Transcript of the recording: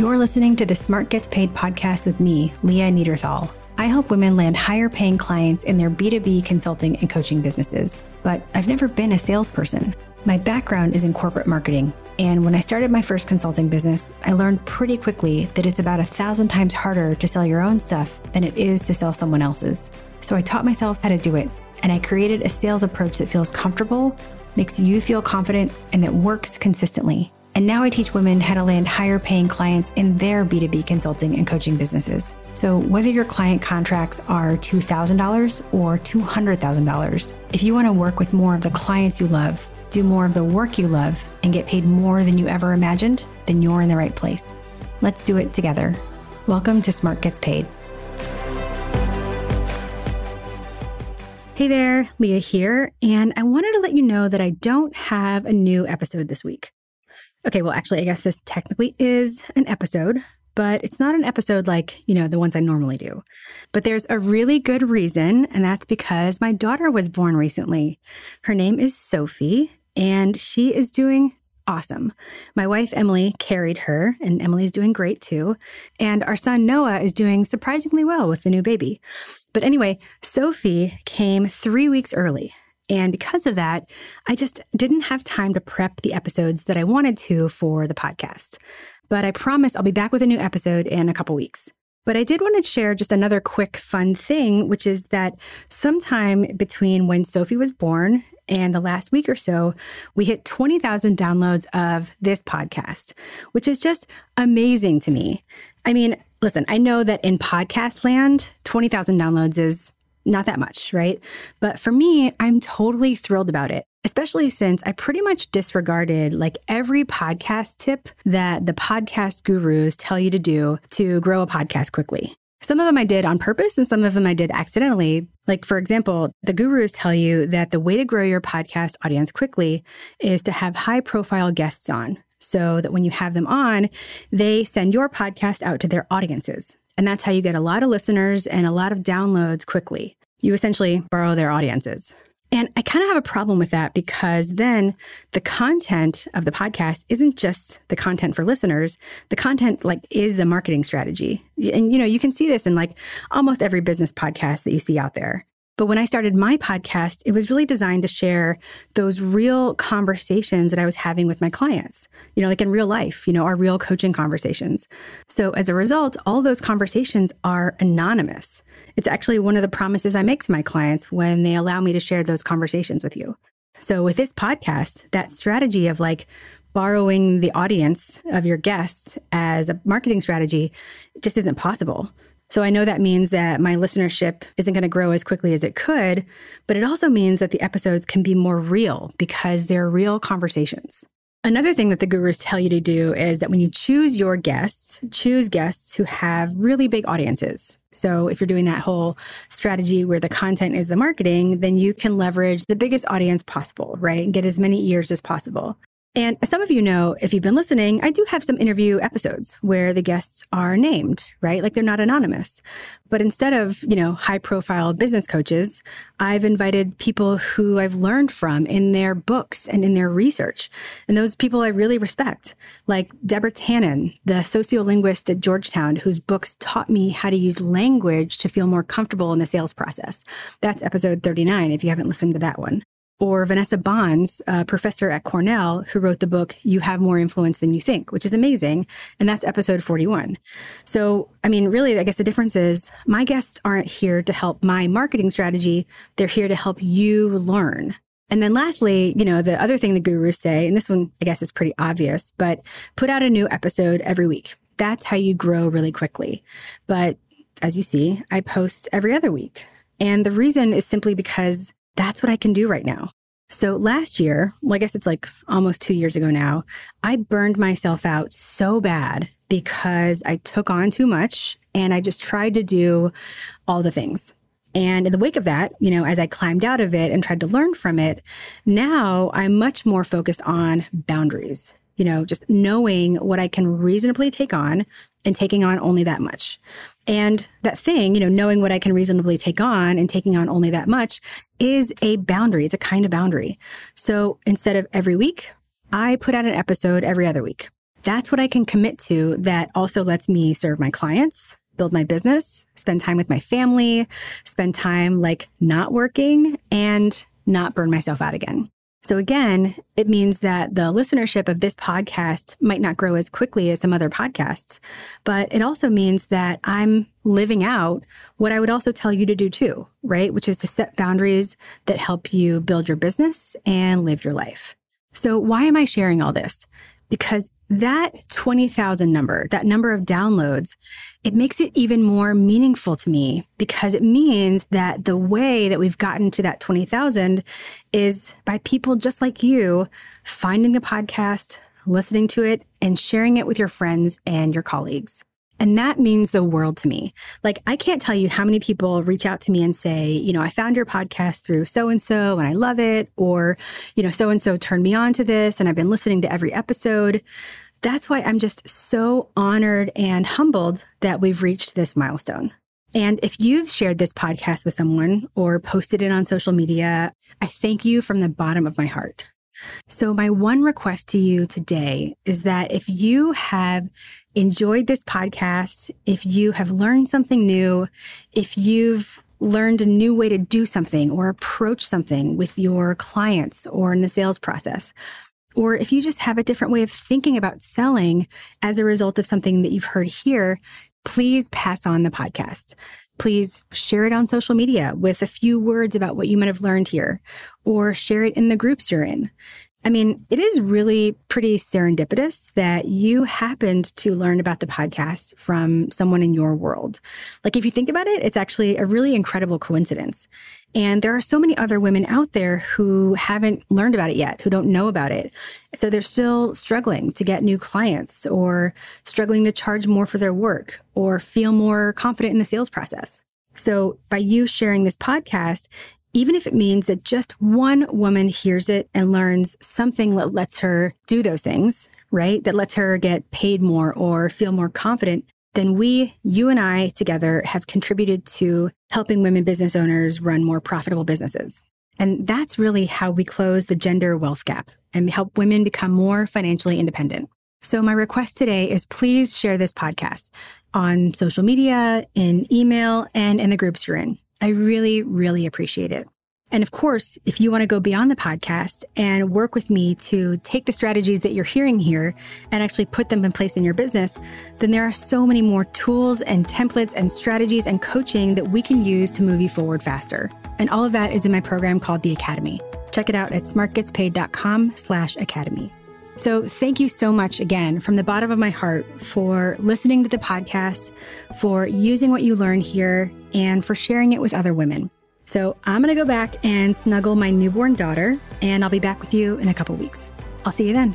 You're listening to the Smart Gets Paid podcast with me, Leah Neaderthal. I help women land higher paying clients in their B2B consulting and coaching businesses, but I've never been a salesperson. My background is in corporate marketing, and when I started my first consulting business, I learned pretty quickly that it's about a thousand times harder to sell your own stuff than it is to sell someone else's. So I taught myself how to do it, and I created a sales approach that feels comfortable, makes you feel confident, and that works consistently. And now I teach women how to land higher paying clients in their B2B consulting and coaching businesses. So whether your client contracts are $2,000 or $200,000, if you want to work with more of the clients you love, do more of the work you love, and get paid more than you ever imagined, then you're in the right place. Let's do it together. Welcome to Smart Gets Paid. Hey there, Leah here, and I wanted to let you know that I don't have a new episode this week. Okay, well, actually, I guess this technically is an episode, but it's not an episode like, you know, the ones I normally do. But there's a really good reason, and that's because my daughter was born recently. Her name is Sophie, and she is doing awesome. My wife, Emily, carried her, and Emily's doing great too. And our son, Noah, is doing surprisingly well with the new baby. But anyway, Sophie came three weeks early. And because of that, I just didn't have time to prep the episodes that I wanted to for the podcast. But I promise I'll be back with a new episode in a couple weeks. But I did want to share just another quick fun thing, which is that sometime between when Sophie was born and the last week or so, we hit 20,000 downloads of this podcast, which is just amazing to me. I mean, listen, I know that in podcast land, 20,000 downloads is not that much, right? But for me, I'm totally thrilled about it, especially since I pretty much disregarded like every podcast tip that the podcast gurus tell you to do to grow a podcast quickly. Some of them I did on purpose and some of them I did accidentally. Like, for example, the gurus tell you that the way to grow your podcast audience quickly is to have high profile guests on so that when you have them on, they send your podcast out to their audiences. And that's how you get a lot of listeners and a lot of downloads quickly. You essentially borrow their audiences. And I kind of have a problem with that because then the content of the podcast isn't just the content for listeners. The content like is the marketing strategy. And you know, you can see this in like almost every business podcast that you see out there. But when I started my podcast, it was really designed to share those real conversations that I was having with my clients, you know, like in real life, you know, our real coaching conversations. So as a result, all those conversations are anonymous. It's actually one of the promises I make to my clients when they allow me to share those conversations with you. So with this podcast, that strategy of like borrowing the audience of your guests as a marketing strategy just isn't possible. So I know that means that my listenership isn't going to grow as quickly as it could, but it also means that the episodes can be more real because they're real conversations. Another thing that the gurus tell you to do is that when you choose your guests, choose guests who have really big audiences. So if you're doing that whole strategy where the content is the marketing, then you can leverage the biggest audience possible, right? And get as many ears as possible. And as some of you know, if you've been listening, I do have some interview episodes where the guests are named, right? Like they're not anonymous. But instead of, you know, high profile business coaches, I've invited people who I've learned from in their books and in their research. And those people I really respect, like Deborah Tannen, the sociolinguist at Georgetown, whose books taught me how to use language to feel more comfortable in the sales process. That's episode 39 if you haven't listened to that one or Vanessa Bohns, a professor at Cornell, who wrote the book You Have More Influence Than You Think, which is amazing. And that's episode 41. So, I mean, really, I guess the difference is my guests aren't here to help my marketing strategy. They're here to help you learn. And then lastly, you know, the other thing the gurus say, and this one I guess is pretty obvious, but put out a new episode every week. That's how you grow really quickly. But as you see, I post every other week. And the reason is simply because that's what I can do right now. So last year, well, I guess it's like almost two years ago now, I burned myself out so bad because I took on too much and I just tried to do all the things. And in the wake of that, you know, as I climbed out of it and tried to learn from it, now I'm much more focused on boundaries, you know, just knowing what I can reasonably take on and taking on only that much. And that thing, you know, knowing what I can reasonably take on and taking on only that much is a boundary. It's a kind of boundary. So instead of every week, I put out an episode every other week. That's what I can commit to that also lets me serve my clients, build my business, spend time with my family, spend time like not working and not burn myself out again. So again, it means that the listenership of this podcast might not grow as quickly as some other podcasts, but it also means that I'm living out what I would also tell you to do too, right? Which is to set boundaries that help you build your business and live your life. So why am I sharing all this? Because that 20,000 number, that number of downloads, it makes it even more meaningful to me because it means that the way that we've gotten to that 20,000 is by people just like you finding the podcast, listening to it, and sharing it with your friends and your colleagues. And that means the world to me. Like, I can't tell you how many people reach out to me and say, you know, I found your podcast through so and so and I love it. Or, you know, so and so turned me on to this and I've been listening to every episode. That's why I'm just so honored and humbled that we've reached this milestone. And if you've shared this podcast with someone or posted it on social media, I thank you from the bottom of my heart. So, my one request to you today is that if you have enjoyed this podcast, if you have learned something new, if you've learned a new way to do something or approach something with your clients or in the sales process, or if you just have a different way of thinking about selling as a result of something that you've heard here, please pass on the podcast. Please share it on social media with a few words about what you might have learned here, or share it in the groups you're in. I mean, it is really pretty serendipitous that you happened to learn about the podcast from someone in your world. Like, if you think about it, it's actually a really incredible coincidence. And there are so many other women out there who haven't learned about it yet, who don't know about it. So they're still struggling to get new clients or struggling to charge more for their work or feel more confident in the sales process. So by you sharing this podcast, even if it means that just one woman hears it and learns something that lets her do those things, right? That lets her get paid more or feel more confident, then we, you and I together have contributed to helping women business owners run more profitable businesses. And that's really how we close the gender wealth gap and help women become more financially independent. So my request today is please share this podcast on social media, in email, and in the groups you're in. I really, really appreciate it. And of course, if you want to go beyond the podcast and work with me to take the strategies that you're hearing here and actually put them in place in your business, then there are so many more tools and templates and strategies and coaching that we can use to move you forward faster. And all of that is in my program called The Academy. Check it out at smartgetspaid.com slash academy. So thank you so much again from the bottom of my heart for listening to the podcast, for using what you learn here, and for sharing it with other women. So I'm going to go back and snuggle my newborn daughter, and I'll be back with you in a couple weeks. I'll see you then.